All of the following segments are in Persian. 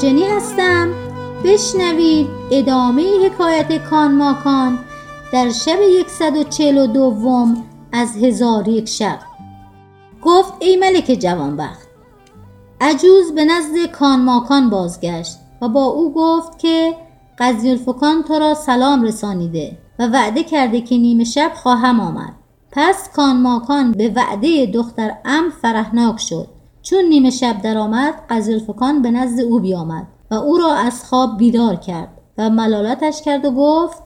فاطمه مجنی هستم. بشنوید ادامه حکایت کان ماکان در شب 142 دوم از هزار یک شب. گفت ای ملک جوانبخت عجوز به نزد کان ماکان بازگشت و با او گفت که قزیلفکان تو را سلام رسانیده و وعده کرده که نیمه شب خواهم آمد. پس کان ماکان به وعده دختر ام فرحناک شد. چون نیمه شب درآمد قزلفکان به نزد او بیامد و او را از خواب بیدار کرد و ملالتش کرد و گفت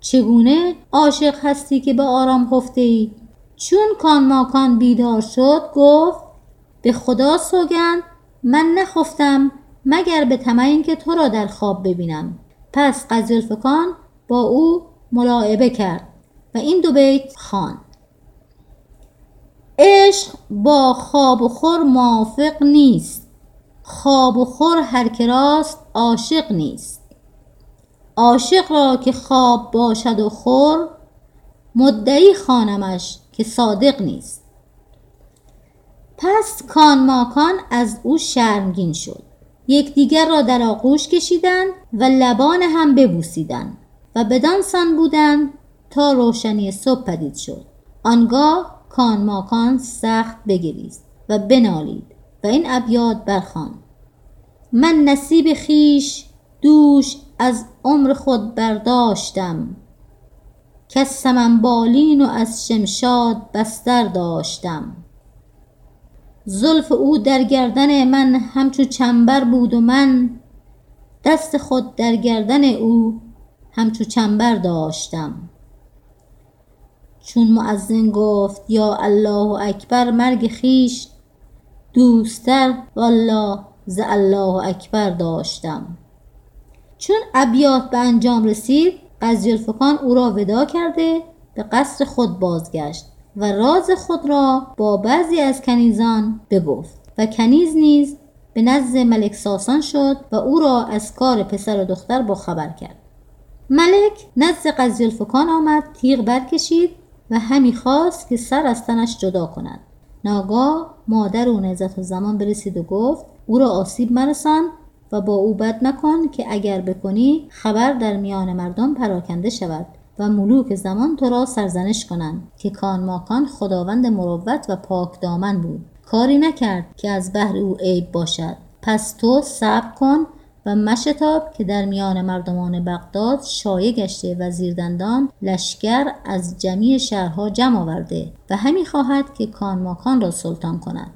چگونه عاشق هستی که به آرام خفته ای؟ چون کان ماکان بیدار شد گفت به خدا سوگند من نخفتم مگر به طمع اینکه تو را در خواب ببینم پس قزلفکان با او ملاعبه کرد و این دو بیت خواند عشق با خواب و خور موافق نیست. خواب و خور هر که راست عاشق نیست. عاشق را که خواب باشد و خور مدعی خانمش که صادق نیست. پس کان ماکان از او شرمگین شد. یکدیگر را در آغوش کشیدند و لبان هم ببوسیدند و بدان سان بودند تا روشنی صبح پدید شد. آنگاه کان ماکان سخت بگریست و بنالید و این ابیات برخان من نصیب خیش دوش از عمر خود برداشتم. که سمن بالین و از شمشاد بستر داشتم. زلف او در گردن من همچو چنبر بود و من دست خود در گردن او همچو چنبر داشتم. چون معزن گفت یا الله اکبر مرگ خیش دوستر والله ز الله اکبر داشتم. چون ابیات به انجام رسید قزیلفکان او را ودا کرده به قصر خود بازگشت و راز خود را با بعضی از کنیزان بگفت و کنیز نیز به نزد ملک ساسان شد و او را از کار پسر و دختر با خبر کرد. ملک نزد قزیلفکان آمد تیغ برکشید و همی خواست که سر از تنش جدا کند. ناگاه مادر او نعزت و زمان برسید و گفت او را آسیب مرسان و با او بد مکن که اگر بکنی خبر در میان مردم پراکنده شود و ملوک زمان تو را سرزنش کنند که کان ماکان خداوند مروت و پاک دامن بود. کاری نکرد که از بهر او عیب باشد. پس تو صبر کن و مشتاب که در میان مردمان بغداد شایع گشته و زیردندان لشکر از جمیع شهرها جمع آورده و همی خواهد که کان ماکان را سلطان کند.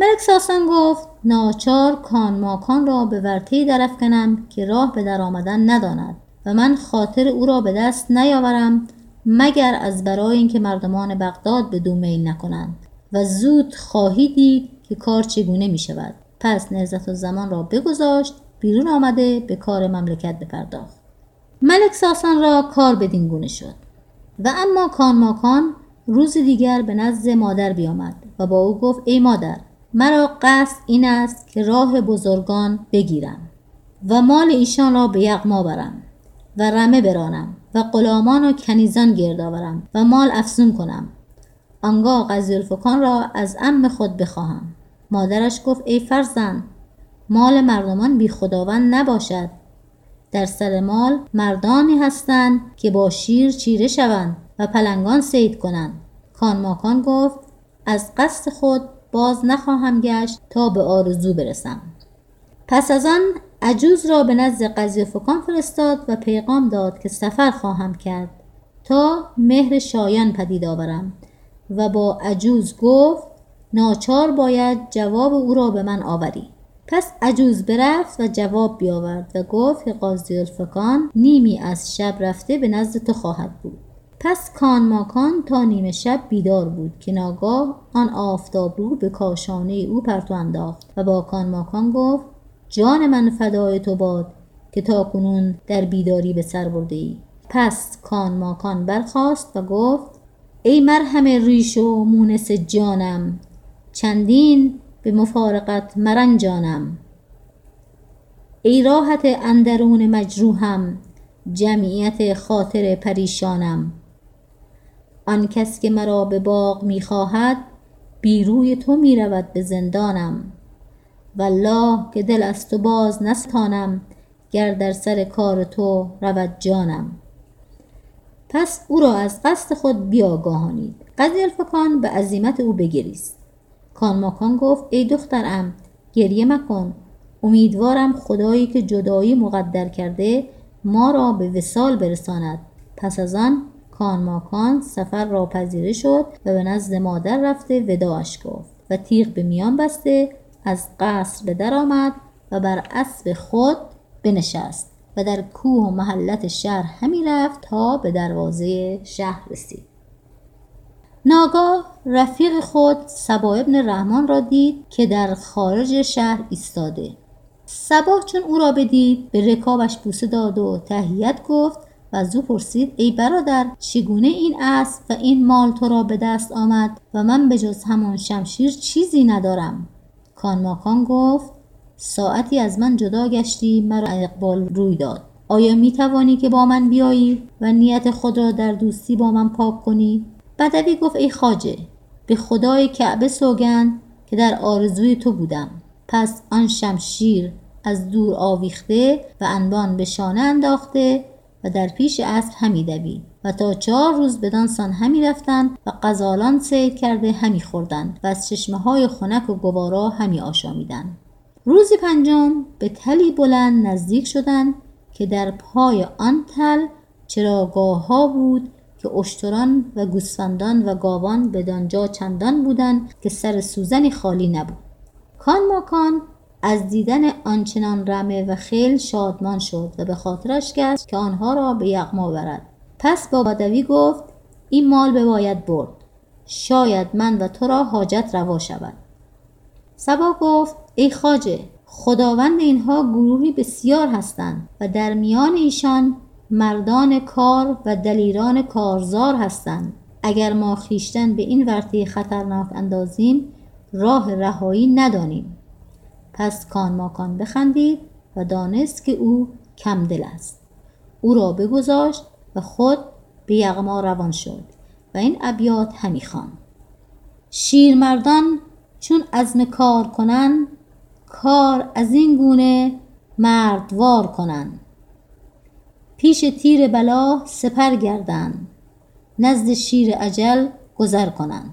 ملک ساسان گفت ناچار کان ماکان را به ورطه درفکنم که راه به در آمدن نداند و من خاطر او را به دست نیاورم مگر از برای اینکه مردمان بغداد به دو میل نکنند و زود خواهی دید که کار چگونه می شود پس نهزت و زمان را بگذاشت بیرون آمده به کار مملکت بپرداخت. ملک ساسان را کار بدین گونه شد. و اما کان ماکان روز دیگر به نزد مادر بیامد و با او گفت ای مادر مرا قصد این است که راه بزرگان بگیرم و مال ایشان را به یغما برم و رمه برانم و غلامان و کنیزان گرد آورم و مال افزون کنم. آنگاه قزیلفکان را از ام خود بخواهم. مادرش گفت ای فرزند مال مردمان بی خداوند نباشد. در سر مال مردانی هستند که با شیر چیره شوند و پلنگان سید کنند. کان ماکان گفت از قصد خود باز نخواهم گشت تا به آرزو برسم. پس از آن عجوز را به نزد قضیه فکان فرستاد و پیغام داد که سفر خواهم کرد تا مهر شایان پدید آورم و با عجوز گفت ناچار باید جواب او را به من آوری. پس عجوز برفت و جواب بیاورد و گفت که قاضی الفکان نیمی از شب رفته به نزد تو خواهد بود. پس کان ماکان تا نیمه شب بیدار بود که ناگاه آن آفتاب رو به کاشانه او پرتو انداخت و با کان ماکان گفت جان من فدای تو باد که تا کنون در بیداری به سر برده ای. پس کان ماکان برخاست و گفت ای مرهم ریش و مونس جانم چندین به مفارقت مرنجانم. ای راحت اندرون مجروحم جمعیت خاطر پریشانم. آن کس که مرا به باغ می‌خواهد بی روی تو می‌رود به زندانم. والله که دل از تو باز نستانم گر در سر کار تو رود جانم. پس او را از قصد خود بیاگاهانید. قضی الفکان به عظیمت او بگریست. کانماکان گفت ای دخترم گریه مکن. امیدوارم خدایی که جدایی مقدر کرده ما را به وسال برساند. پس از آن کانماکان سفر را پذیره شد و به نزد مادر رفته وداعش گفت و تیغ به میان بسته از قصر به در آمد و بر اسب خود بنشست و در کوه و محلت شهر همی رفت تا به دروازه شهر رسید. ناگاه رفیق خود سبا ابن رحمان را دید که در خارج شهر ایستاده. سبا چون او را بدید به رکابش بوسه داد و تهیت گفت و از پرسید ای برادر چگونه این اسب و این مال تو را به دست آمد و من به جز همان شمشیر چیزی ندارم؟ کانماکان گفت ساعتی از من جدا گشتی مرا اقبال روی داد. آیا می توانی که با من بیایی و نیت خود را در دوستی با من پاک کنی؟ بدوی گفت ای خاجه به خدای کعبه سوگند که در آرزوی تو بودم. پس آن شمشیر از دور آویخته و انبان به شانه انداخته و در پیش اسب همی دوید. و تا چهار روز بدانسان همی رفتند و غزالان سید کرده همی خوردند و از چشمه های خنک و گوارا همی آشامیدند. روزی پنجم به تلی بلند نزدیک شدند که در پای آن تل چراگاه ها بود که اشتران و گوسفندان و گاوان بدانجا چندان بودند که سر سوزنی خالی نبود. کان ماکان از دیدن آنچنان رمه و خیل شادمان شد و به خاطرش گشت که آنها را به یغما برد پس با بدوی گفت این مال باید برد. شاید من و تو را حاجت روا شود. سبا گفت ای خاجه خداوند اینها گروهی بسیار هستند و در میان ایشان مردان کار و دلیران کارزار هستند. اگر ما خیشتن به این ورطه خطرناک اندازیم راه رهایی ندانیم. پس کان ماکان بخندید و دانست که او کم دل است. او را بگذاشت و خود به یغما روان شد و این ابیات همی خوان. شیرمردان چون عزم کار کنن کار از این گونه مردوار کنن پیش تیر بلا سپر گردند نزد شیر عجل گذر کنند.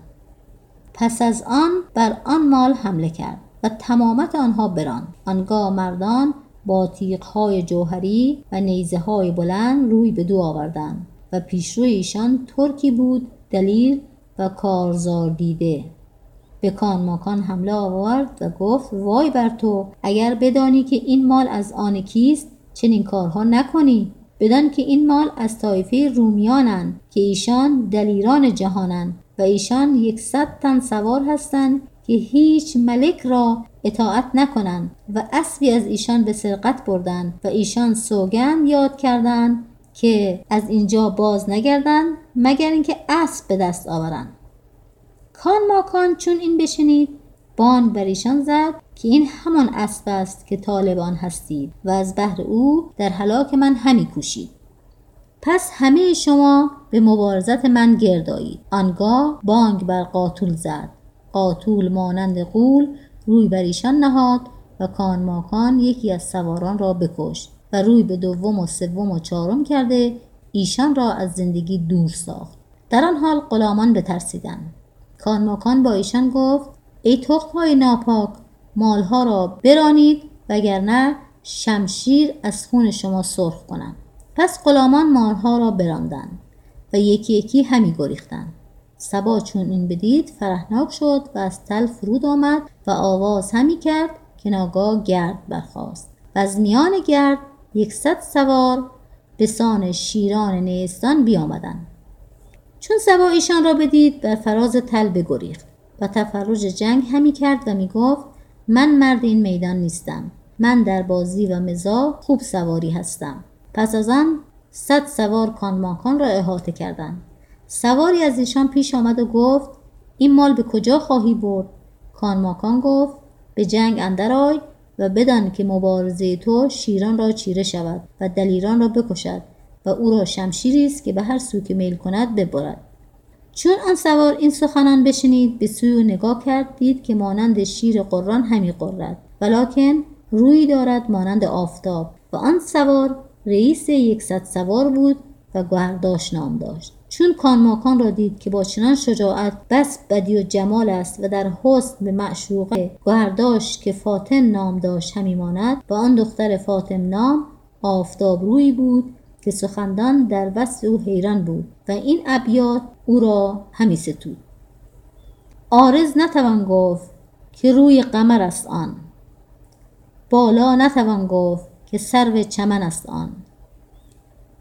پس از آن بر آن مال حمله کرد و تمامت آنها بران آنگاه مردان با تیغهای جوهری و نیزه های بلند روی به دو آوردند و پیشروی ایشان ترکی بود دلیر و کارزار دیده. به کان ماکان حمله آورد و گفت وای بر تو اگر بدانی که این مال از آن کیست چنین کارها نکنی. بدان که این مال از طایفه رومیانند که ایشان دلیران جهانند و ایشان یکصد تن سوار هستند که هیچ ملک را اطاعت نکنند و اسبی از ایشان به سرقت بردند و ایشان سوگند یاد کردند که از اینجا باز نگردند مگر اینکه اسب به دست آورند. کان ماکان چون این بشنید بان بر ایشان زد که این همان اسب است که طالبان هستید و از بهر او در هلاک من همی کوشید. پس همه شما به مبارزت من گردایید آنگاه بانگ بر قاتول زد. قاتول مانند قول روی بر ایشان نهاد و کان ماکان یکی از سواران را بکشت و روی به دوم و سوم و چهارم کرده ایشان را از زندگی دور ساخت. در آن حال غلامان بترسیدند. کان ماکان با ایشان گفت ای تخم های ناپاک مالها را برانید وگرنه شمشیر از خون شما سرخ کنم پس غلامان مالها را براندند و یکی یکی همی گریختند. سبا چون این بدید فرهناک شد و از تل فرود آمد و آواز همی کرد که ناگاه گرد برخاست. و از میان گرد یکصد سوار به سان شیران نیستان بیامدند. چون سبا ایشان را بدید بر فراز تل بگریخت. و تفرج جنگ همی کرد و می گفت من مرد این میدان نیستم. من در بازی و مزا خوب سواری هستم. پس از آن صد سوار کانماکان را احاطه کردند سواری از ایشان پیش آمد و گفت این مال به کجا خواهی برد؟ کانماکان گفت به جنگ اندر آی و بدان که مبارزه تو شیران را چیره شود و دلیران را بکشد و او را شمشیری است که به هر سو که میل کند ببرد. چون آن سوار این سخنان بشنید به سوی نگاه کرد دید که مانند شیر قران همی قرد ولیکن روی دارد مانند آفتاب. و آن سوار رئیس یکصد سوار بود و گهرداش نام داشت. چون کانماکان را دید که با چنان شجاعت بس بدی و جمال است و در حسن به معشوقه گهرداش که فاطم نام داشت همی ماند و آن دختر فاطم نام آفتاب روی بود که سخندان در وصف او حیران بود و این ابیات او را همی ستود. آرز نتوان گفت که روی قمر است آن. بالا نتوان گفت که سرو چمن است آن.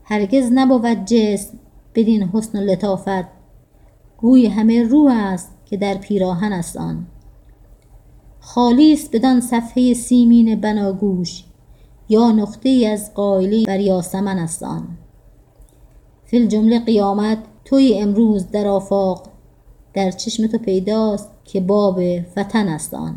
هرگز نبود جسم بدین حسن و لطافت. گوی همه رو است که در پیراهن است آن. خالی است بدان صفحه سیمین بناگوش. یا نقطه ای از قائلی بر یاسمن است آن. فی الجمله قیامت توی امروز در آفاق در چشم تو پیداست که باب فتن است آن.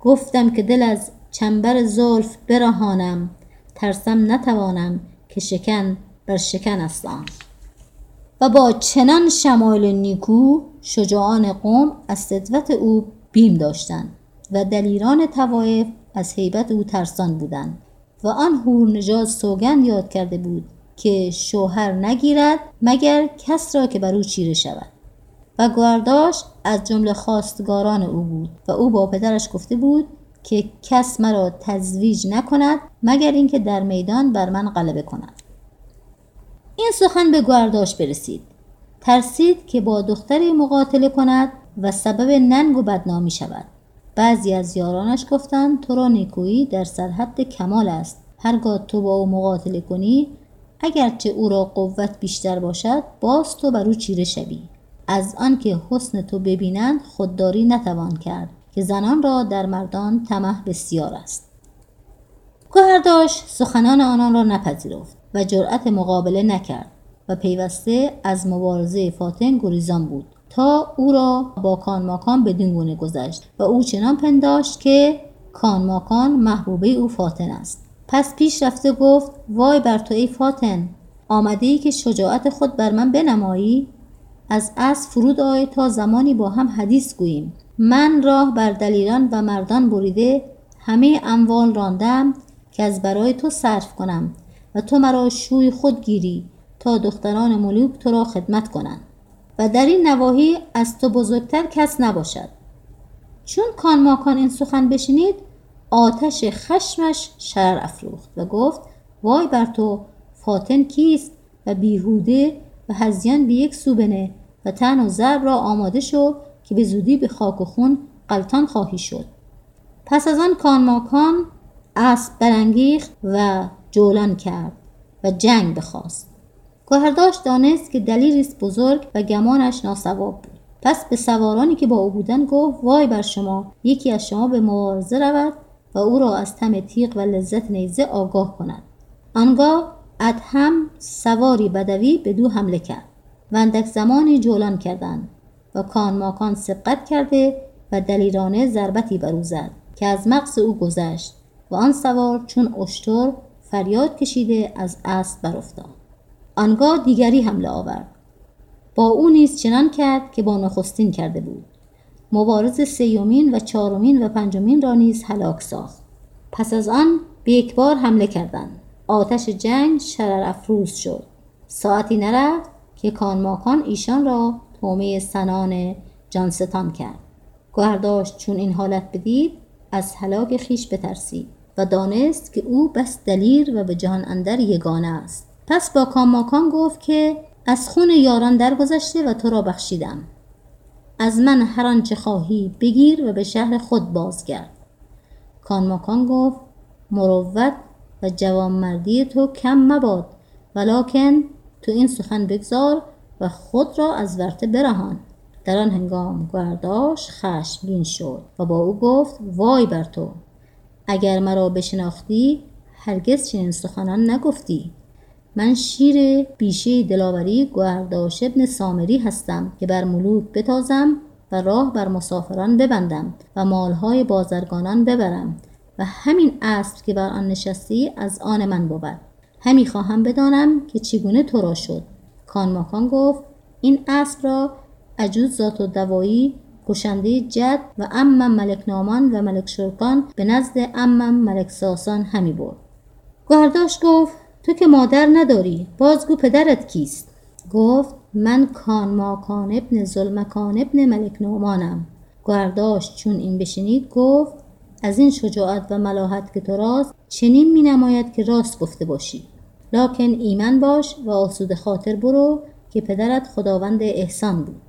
گفتم که دل از چنبر زلف برهانم ترسم نتوانم که شکن بر شکن است آن. و با چنان شمال نیکو شجاعان قوم از صدوت او بیم داشتند و دلیران توایف از حیبت او ترسان بودند و آن هور نژاد سوگند یاد کرده بود که شوهر نگیرد مگر کس را که بر او چیره شود. و گارداش از جمله خواستگاران او بود و او با پدرش گفته بود که کس مرا تزویج نکند مگر اینکه در میدان بر من غلبه کند. این سخن به گارداش برسید. ترسید که با دختری مقاتله کند و سبب ننگ و بدنامی شود. بعضی از یارانش گفتند تو را نیکویی در سرحد کمال است. هرگاه تو با او مقاتله کنی اگرچه او را قوت بیشتر باشد باز تو بر او چیره شوی. از آنکه حسن تو ببینند خودداری نتوان کرد که زنان را در مردان طمع بسیار است. گوهرداش سخنان آنان را نپذیرفت و جرأت مقابله نکرد و پیوسته از مبارزه فاطم گریزان بود. تا او را با کانماکان بدین گونه گذشت و او چنان پنداشت که کانماکان محبوبه او فاطن است. پس پیش رفته گفت وای بر تو ای فاطن آمده ای که شجاعت خود بر من بنمایی؟ از از فرود آی تا زمانی با هم حدیث گوییم. من راه بر دلیران و مردان بریده همه اموال راندم که از برای تو صرف کنم و تو مرا شوی خود گیری تا دختران ملوک تو را خدمت کنند. و در این نواحی از تو بزرگتر کس نباشد. چون کانماکان این سخن بشنید آتش خشمش شرر افروخت و گفت وای بر تو فاطن کیست و بیهوده و هزیان به یک سو بنه و تن و ضرب را آماده شو که به زودی به خاک و خون قلطان خواهی شد. پس از آن کانماکان اسب برانگیخت و جولان کرد و جنگ بخواست. گوهرداش دانست که دلیریست بزرگ و گمانش ناسواب بود. پس به سوارانی که با او بودن گفت وای بر شما یکی از شما به مبارزه رود و او را از تم تیغ و لذت نیزه آگاه کند. آنگاه ادهم سواری بدوی به دو حمله کرد. و اندک زمانی جولان کردند و کان ماکان سبقت کرده و دلیرانه ضربتی بر او زد که از مغز او گذشت و آن سوار چون اشتر فریاد کشیده از اسب برافتاد. آنگاه دیگری حمله آورد. با او نیز چنان کرد که با نخستین کرده بود. مبارز سیومین و چهارمین و پنجمین را نیز هلاک ساخت. پس از آن به یک بار حمله کردند. آتش جنگ شرر افروز شد. ساعتی نرفت که کانماکان ایشان را تومه سنان جانستان کرد. گوهرداشت چون این حالت بدید از هلاک خیش بترسید و دانست که او بس دلیر و به جهان اندر یگانه است. پس با کاماکان گفت که از خون یاران درگذشته و تو را بخشیدم. از من هر آنچه خواهی بگیر و به شهر خود بازگرد. کانماکان گفت مروت و جوانمردی تو کم مباد ولکن تو این سخن بگذار و خود را از ورته برهان. در آن هنگام گرداش خشمگین شد و با او گفت وای بر تو اگر مرا بشناختی هرگز چنین سخنان نگفتی. من شیر بیشه دلاوری گوهرداش ابن سامری هستم که بر ملوک بتازم و راه بر مسافران ببندم و مالهای بازرگانان ببرم و همین اسب که بر آن نشستی از آن من بود. همی خواهم بدانم که چگونه تو را شد. کان ماکان گفت این اسب را عجوز ذات و دوایی کشنده جد و امم ملک نامان و ملک شرکان به نزد امم ملک ساسان همی برد. گهرداش گفت تو که مادر نداری بازگو پدرت کیست؟ گفت من کان ماکان ابن ظلمکان ابن ملک نومانم گهرداش چون این بشنید گفت از این شجاعت و ملاحت که تو راست چنین می نماید که راست گفته باشی. لکن ایمن باش و آسود خاطر برو که پدرت خداوند احسان بود.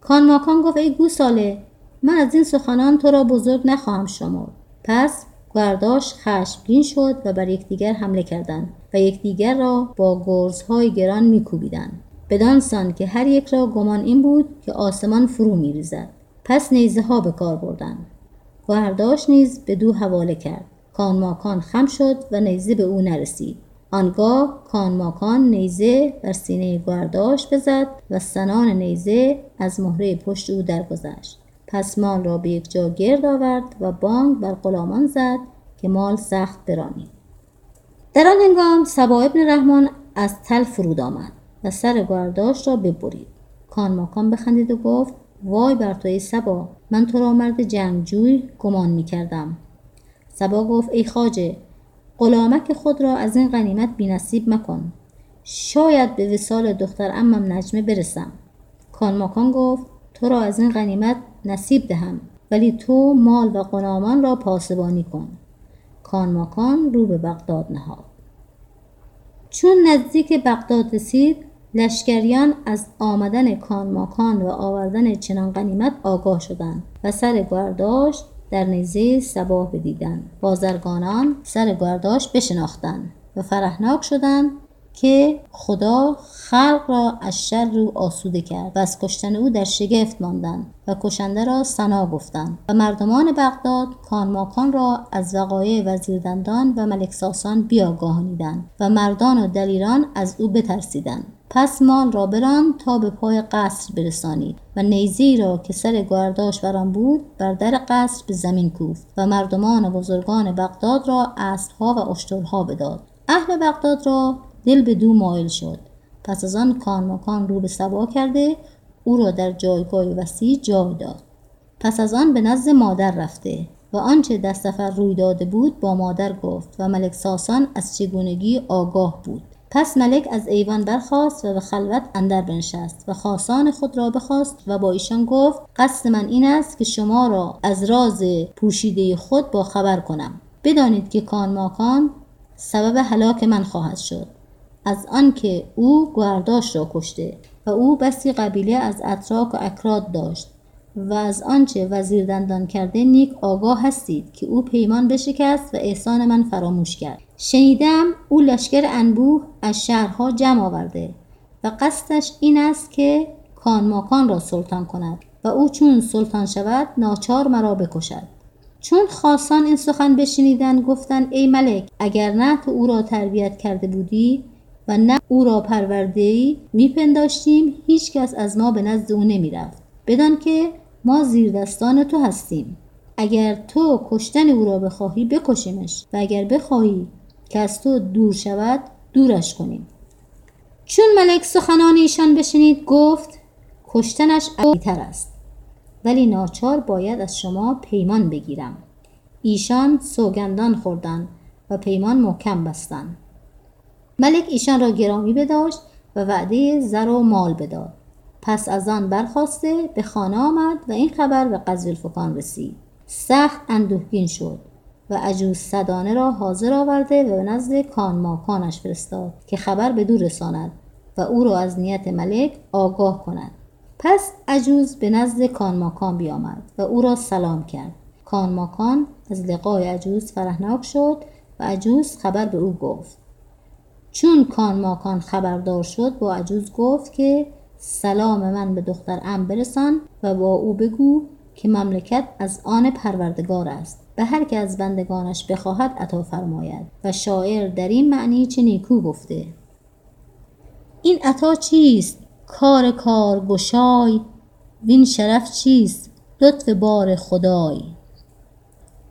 کان ماکان گفت ای گوساله من از این سخنان تو را بزرگ نخواهم شمرد. پس گرداش خشمگین شد و بر یکدیگر حمله کردند و یکدیگر را با گرزهای گران میکوبیدند. بدان سان که هر یک را گمان این بود که آسمان فرو میریزد. پس نیزه ها به کار بردند. گرداش نیز به دو حواله کرد. کان ماکان خم شد و نیزه به او نرسید. آنگاه کان ماکان نیزه بر سینه گرداش بزد و سنان نیزه از مهره پشت او درگذشت. پس مال را به یک جا گرد آورد و بانگ بر غلامان زد که مال سخت برانید در آن هنگام سبا ابن رحمان از تل فرود آمد و سر گرداش را ببرید. کان ماکان بخندید و گفت وای بر توی سبا من تو را مرد جنگجوی گمان می کردم سبا گفت ای خاجه غلامک خود را از این غنیمت بینصیب مکن. شاید به وسال دختر امم نجمه برسم. کان گفت تو را از این غنیمت نصیب دهم ولی تو مال و غلامان را پاسبانی کن. کان ماکان رو به بغداد نهاد. چون نزدیک بغداد رسید لشکریان از آمدن کان ماکان و آوردن چنان غنیمت آگاه شدند و سر گرداشت در نیزه سباه بدیدند. بازرگانان سر گرداش بشناختند و فرحناک شدند که خدا خلق را از شر رو آسوده کرد و از کشتن او در شگفت ماندند و کشنده را سنا گفتند و مردمان بغداد کانماکان را از وقایع وزیردندان و ملک ساسان بیاگاهانیدند و مردان و دلیران از او بترسیدند. پس مال را بران تا به پای قصر برسانید و نیزی را که سر گرداش بران بود بر در قصر به زمین کوفت و مردمان و بزرگان بغداد را اسبها و اشترها بداد. اهل بغداد را دل به دو مایل شد. پس از آن کان رو به سبا کرده او را در جایگاه وسیع جای داد. پس از آن به نزد مادر رفته و آنچه در سفر روی داده بود با مادر گفت و ملک ساسان از چگونگی آگاه بود. پس ملک از ایوان برخاست و به خلوت اندر بنشست و خاصان خود را بخواست و با ایشان گفت قصد من این است که شما را از راز پوشیده خود با خبر کنم. بدانید که کان ماکان سبب هلاک من خواهد شد. از آنکه او گرداش را کشته و او بسی قبیله از اتراک و اکراد داشت و از آنچه وزیر دندان کرده نیک آگاه هستید که او پیمان بشکست و احسان من فراموش کرد. شنیدم او لشکر انبوه از شهرها جمع آورده و قصدش این است که کان را سلطان کند و او چون سلطان شود ناچار مرا بکشد. چون خاصان این سخن بشنیدن گفتند ای ملک اگر نه تو او را تربیت کرده بودی و نه او را پرورده ای میپنداشتیم هیچ کس از ما به نزد او نمی‌رفت. بدان که ما زیر دستان تو هستیم. اگر تو کشتن او را بخواهی بکشیمش و اگر بخواهی که از تو دور شود دورش کنیم. چون ملک سخنان ایشان بشنید گفت کشتنش تر است. ولی ناچار باید از شما پیمان بگیرم. ایشان سوگندان خوردند و پیمان محکم بستند. ملک ایشان را گرامی بداشت و وعده زر و مال بداد. پس از آن برخواسته به خانه آمد و این خبر به قزویلفکان رسید. سخت اندوهگین شد و عجوز صدانه را حاضر آورده و به نزد کانماکانش فرستاد که خبر به دور رساند و او را از نیت ملک آگاه کند. پس عجوز به نزد کانماکان بیامد و او را سلام کرد. کانماکان از لقای عجوز فرهناک شد و عجوز خبر به او گفت. چون کان ماکان خبردار شد با عجوز گفت که سلام من به دختر ام برسان و با او بگو که مملکت از آن پروردگار است. به هر که از بندگانش بخواهد عطا فرماید و شاعر در این معنی چه نیکو گفته. این عطا چیست؟ کار کار گشای وین شرف چیست؟ لطف بار خدای.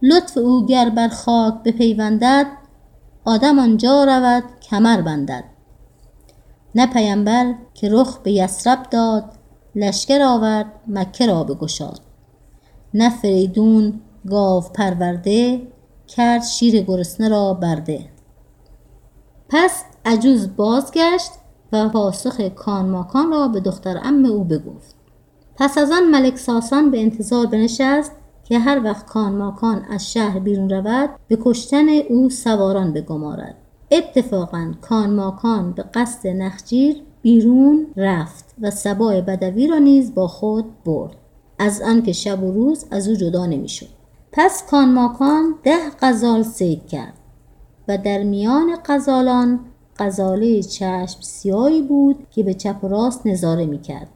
لطف او گر بر خاک بپیوندد آدم آنجا رود کمر بندد. نه پیمبر که رخ به یسرب داد لشکر آورد مکه را بگشاد. نه فریدون گاو پرورده کرد شیر گرسنه را برده. پس عجوز بازگشت و پاسخ کانماکان را به دختر ام او بگفت. پس از آن ملک ساسان به انتظار بنشست که هر وقت کانماکان از شهر بیرون رود به کشتن او سواران بگمارد. اتفاقا کانماکان به قصد نخجیر بیرون رفت و سبای بدوی را نیز با خود برد. از آنکه شب و روز از او جدا نمی‌شد. پس کانماکان ده غزال سید کرد و در میان غزالان غزاله چشم سیایی بود که به چپ و راست نظاره می‌کرد.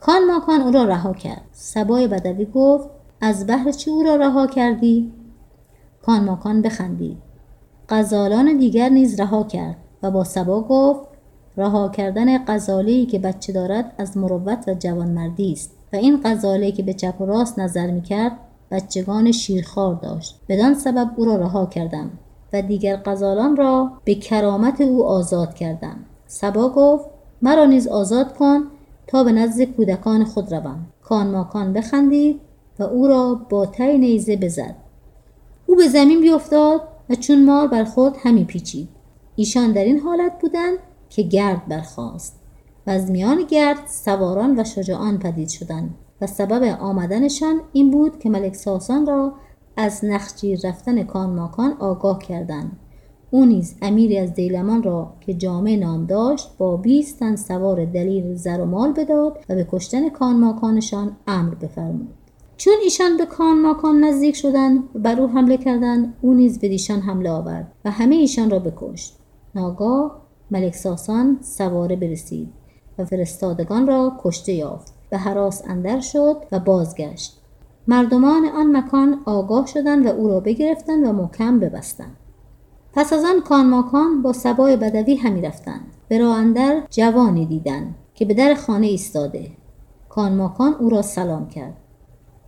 کانماکان او را رها کرد. سبای بدوی گفت از بهر چه او را رها کردی؟ کانماکان بخندید غزالان دیگر نیز رها کرد و با سبا گفت رها کردن غزاله که بچه دارد از مروت و جوانمردی است و این غزاله که به چپ و راست نظر می‌کرد بچگان شیرخوار داشت. بدان سبب او را رها کردم و دیگر غزالان را به کرامت او آزاد کردم. سبا گفت مرا نیز آزاد کن تا به نزد کودکان خود روم. کان ماکان بخندید و او را با تی نیزه بزد. او به زمین بیفتاد و چون مار بر خود همی پیچید. ایشان در این حالت بودند که گرد برخاست و از میان گرد سواران و شجاعان پدید شدند و سبب آمدنشان این بود که ملک ساسان را از نخجیر رفتن کانماکان آگاه کردند. او نیز امیری از دیلمان را که جامع نام داشت با بیست تن سوار دلیل زر و مال بداد و به کشتن کانماکانشان امر بفرمود. چون ایشان به کانماکان نزدیک شدند و بر او حمله کردند او نیز به دیشان حمله آورد و همه ایشان را بکشت. ناگاه ملک ساسان سواره برسید و فرستادگان را کشته یافت به حراس اندر شد و بازگشت. مردمان آن مکان آگاه شدند و او را بگرفتند و محکم ببستند. پس از آن کانماکان با سبای بدوی همی رفتند. به راه اندر جوانی دیدند که به در خانه ایستاده. کانماکان او را سلام کرد.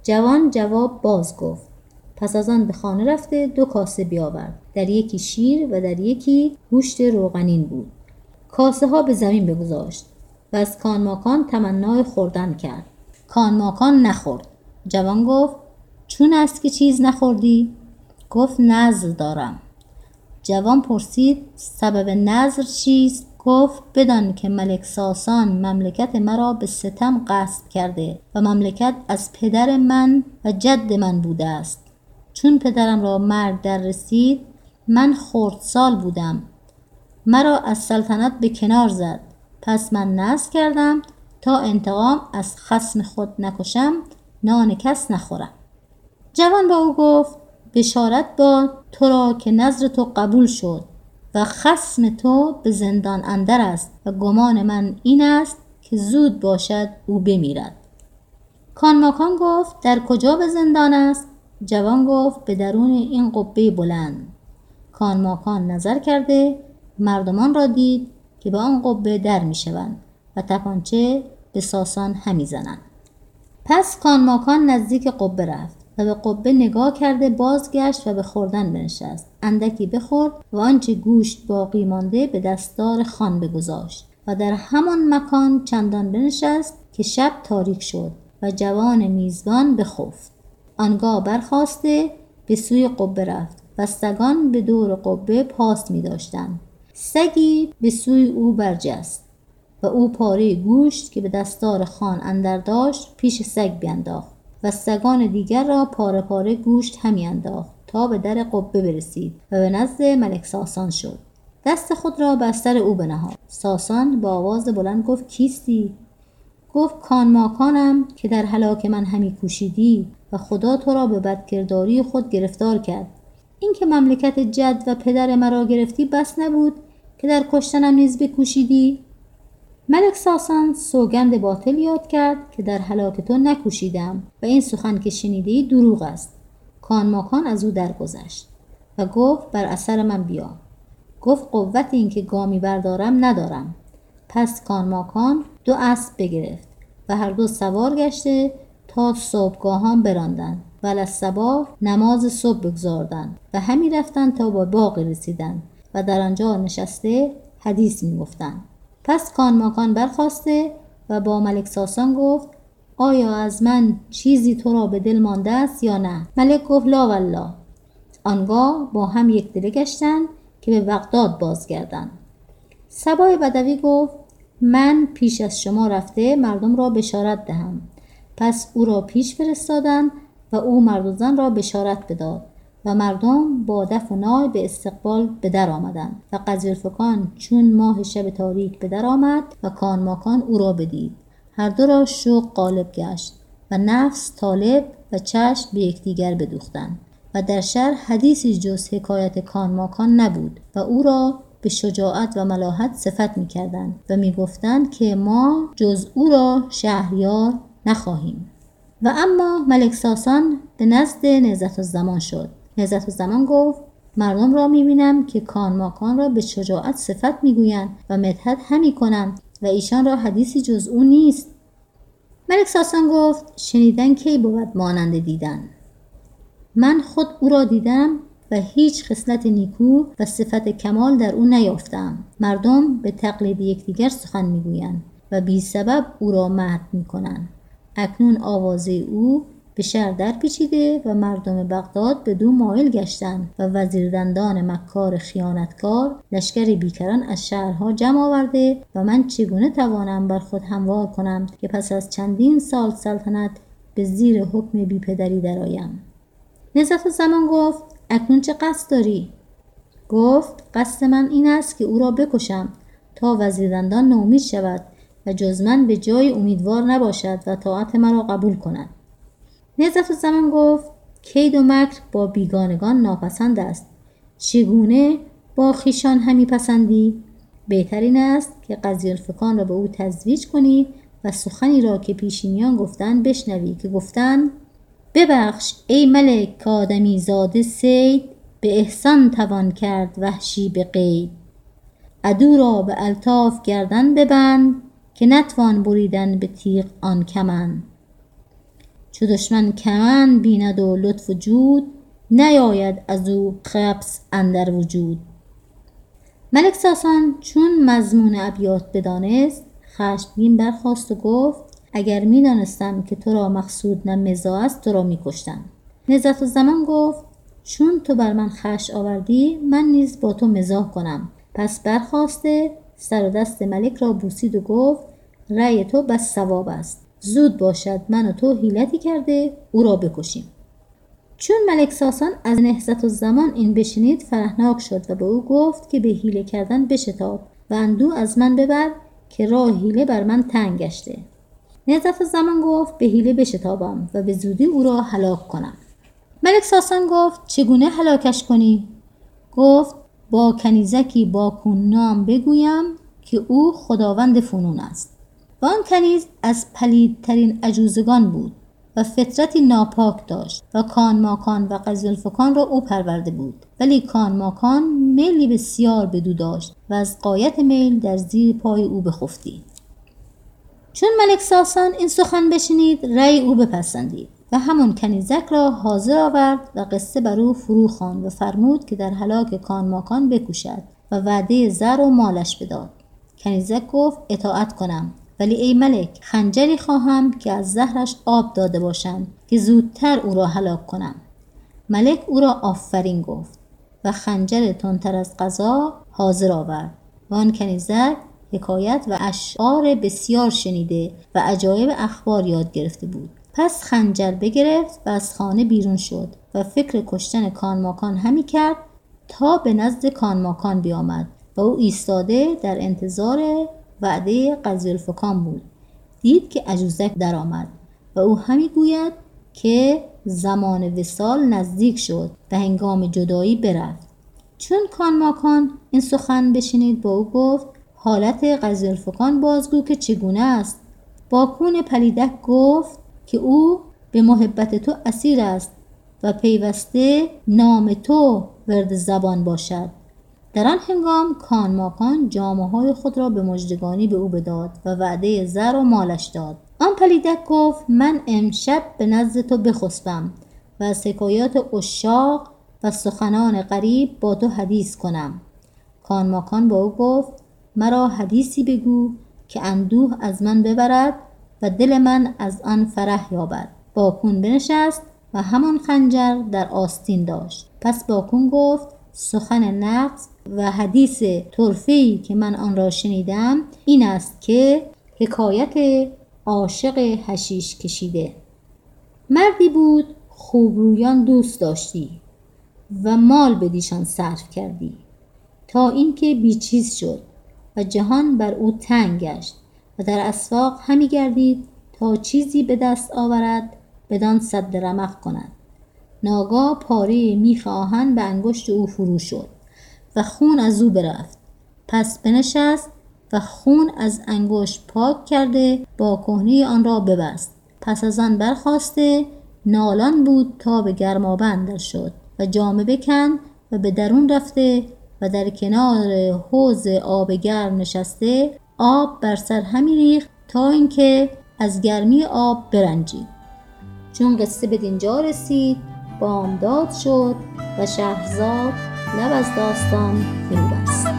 جوان جواب باز گفت. پس از آن به خانه رفته دو کاسه بیاورد. در یکی شیر و در یکی گوشت روغنین بود. کاسه ها به زمین بگذاشت و از کانماکان تمنای خوردن کرد. کانماکان نخورد. جوان گفت چون است که چیز نخوردی؟ گفت نظر دارم. جوان پرسید سبب نظر چیست؟ گفت بدان که ملک ساسان مملکت مرا به ستم قصد کرده و مملکت از پدر من و جد من بوده است. چون پدرم را مرگ در رسید من خردسال بودم. مرا از سلطنت به کنار زد. پس من نزد کردم تا انتقام از خسم خود نکشم نان کس نخورم. جوان با او گفت بشارت باد تو را که نظر تو قبول شد. و خسم تو به زندان اندر است و گمان من این است که زود باشد او بمیرد. کانماکان گفت در کجا به زندان است؟ جوان گفت به درون این قبه بلند. کانماکان نظر کرده مردمان را دید که به آن قبه در می شوند و تپانچه به ساسان همی زنند. پس کانماکان نزدیک قبه رفت. و به قبه نگاه کرده بازگشت و به خوردن بنشست. اندکی بخورد و آنچه گوشت باقی مانده به دستار خان بگذاشت و در همان مکان چندان بنشست که شب تاریک شد و جوان میزبان بخفت. آنگاه برخواسته به سوی قبه رفت و سگان به دور قبه پاس می داشتند سگی به سوی او برجست و او پاره گوشت که به دستار خان اندر داشت پیش سگ بینداخت. و سگان دیگر را پاره پاره گوشت همی انداخت تا به در قبه برسید و به نزد ملک ساسان شد. دست خود را بر سر او بنهاد. ساسان با آواز بلند گفت کیستی؟ گفت کان ماکانم که در هلاک من همی کوشیدی و خدا تو را به بدکرداری خود گرفتار کرد. اینکه مملکت جد و پدر مرا گرفتی بس نبود که در کشتنم نیز بکوشیدی؟ ملک ساسان سوگند باطل یاد کرد که در هلاک تو نکوشیدم و این سخن که شنیدی دروغ است. کان ماکان از او درگذشت و گفت بر اثر من بیا. گفت قوت اینکه گامی بردارم ندارم. پس کان ماکان دو اسب بگرفت و هر دو سوار گشته تا صبحگاهان براندند و از نماز صبح بگذاردند و همی رفتند تا با باقی رسیدند و در آنجا نشسته حدیث می گفتند. پس کان ماکان برخواسته و با ملک ساسان گفت آیا از من چیزی تو را به دل مانده است یا نه؟ ملک گفت لا والله. آنگاه با هم یک دل گشتند که به بغداد بازگردند. سبای بدوی گفت من پیش از شما رفته مردم را بشارت دهم. پس او را پیش فرستادند و او مرد و زن را بشارت بداد. و مردم با دف و نای به استقبال به در آمدند و قزیلفکان چون ماه شب تاریک به در آمد و کان ماکان او را بدید. هر دو را شوق غالب گشت و نفس طالب و چشم به یکدیگر بدوختند و در شهر حدیثی جز حکایت کان ماکان نبود و او را به شجاعت و ملاحت صفت می کردند و می گفتند که ما جز او را شهریار نخواهیم. و اما ملک ساسان به نزد نزت زمان شد. نزت زمان گفت مردم را می‌بینم که کان ماکان را به شجاعت صفت می‌گویند و مدحت همی کنند و ایشان را حدیثی جز او نیست. ملک ساسان گفت شنیدن کی بود مانند دیدن؟ من خود او را دیدم و هیچ خصلت نیکو و صفت کمال در او نیافتم. مردم به تقلید یکدیگر سخن می‌گویند و بی سبب او را مهد می‌کنند. اکنون آوازه او به شهر در پیچیده و مردم بغداد به دو مایل گشتند و وزیردندان مکار خیانتکار لشکر بیکران از شهرها جمع آورده و من چگونه توانم بر خود هموار کنم که پس از چندین سال سلطنت به زیر حکم بیپدری درآیم؟ نزف زمان گفت اکنون چه قصد داری؟ گفت قصد من این است که او را بکشم تا وزیردندان نومید شود و جز من به جای امیدوار نباشد و طاعت مرا قبول کند. نزف زمان گفت کید و مکر با بیگانگان ناپسند است. چگونه با خیشان همی پسندی؟ بهترین است که قضی الفکان را به او تزویج کنی و سخنی را که پیشینیان گفتن بشنوی که گفتن ببخش ای ملک که آدمی زاده سید به احسان توان کرد وحشی به قید. عدو را به الطاف گردن ببند که نتوان بریدن به تیغ آن کمن چو دشمن کمن بیند و لطف و جود نیاید از او خبس اندر وجود. ملک ساسان چون مضمون ابیات بدانست خشمگین برخواست و گفت اگر می‌دانستم که تو را مقصود نه مزا است تو را میکشتم. نزت و زمان گفت چون تو بر من خش آوردی من نیز با تو مزاح کنم. پس برخواسته سر و دست ملک را بوسید و گفت رأی تو بس ثواب است. زود باشد من و تو حیلتی کرده او را بکشیم. چون ملک ساسان از نهزت و زمان این بشنید فرهناک شد و به او گفت که به حیله کردن بشتاب و اندو از من ببر که راه حیله بر من تنگ گشته. نهزت زمان گفت به حیله بشتابم و به زودی او را هلاک کنم. ملک ساسان گفت چگونه هلاکش کنی؟ گفت با کنیزکی با نام بگویم که او خداوند فنون است. و آن کنیز از پلیدترین عجوزگان بود و فطرتی ناپاک داشت و کان ماکان و قزلفکان را او پرورده بود. ولی کان ماکان میلی بسیار بدو داشت و از قایت میل در زیر پای او بخفتی چون ملک ساسان این سخن بشنید رأی او بپسندید و همون کنیزک را حاضر آورد و قصه بر او فرو خواند و فرمود که در هلاک کان ماکان بکوشد و وعده زر و مالش بداد. کنیزک گفت اطاعت کنم. ولی ای ملک خنجری خواهم که از زهرش آب داده باشند که زودتر او را هلاک کنم. ملک او را آفرین گفت و خنجر تندتر از قضا حاضر آورد. و آن کنیزک حکایت و اشعار بسیار شنیده و عجایب اخبار یاد گرفته بود. پس خنجر بگرفت و از خانه بیرون شد و فکر کشتن کانماکان همی کرد تا به نزد کانماکان بیامد و او ایستاده در انتظار وعده قضی الفکان بود. دید که عجوزک درآمد و او همی گوید که زمان وسال نزدیک شد و هنگام جدایی برفت. چون کان ماکان این سخن بشنید با او گفت حالت قضی الفکان بازگو که چگونه است؟ با کون پلیدک گفت که او به محبت تو اسیر است و پیوسته نام تو ورد زبان باشد. در آن هنگام کان ماکان جامعه های خود را به مجدگانی به او بداد و وعده زر و مالش داد. آن پلیدک گفت من امشب به نزد تو بخسبم و از حکایات اشاق و سخنان غریب با تو حدیث کنم. کان ماکان با او گفت مرا حدیثی بگو که اندوه از من ببرد و دل من از آن فرح یابد. باکون بنشست و همان خنجر در آستین داشت. پس باکون گفت سخن نقص و حدیث طرفی که من آن را شنیدم این است که حکایت عاشق هشیش کشیده. مردی بود خوبرویان دوست داشتی و مال به دیشان صرف کردی تا اینکه بیچیز شد و جهان بر او تنگ گشت و در اسواق همی گردید تا چیزی به دست آورد بدان صد رمق کند. ناگاه پاره میخ به انگشت او فرو شد. و خون از او برفت. پس بنشست و خون از انگشت پاک کرده با کهنه آن را ببست. پس از آن برخواسته نالان بود تا به گرمابند شد و جامه بکند و به درون رفته و در کنار حوز آب گرم نشسته آب بر سر همی ریخت تا اینکه از گرمی آب برنجید. چون قصه به دینجا رسید بامداد شد و شهرزاد لب از داستان فرو بست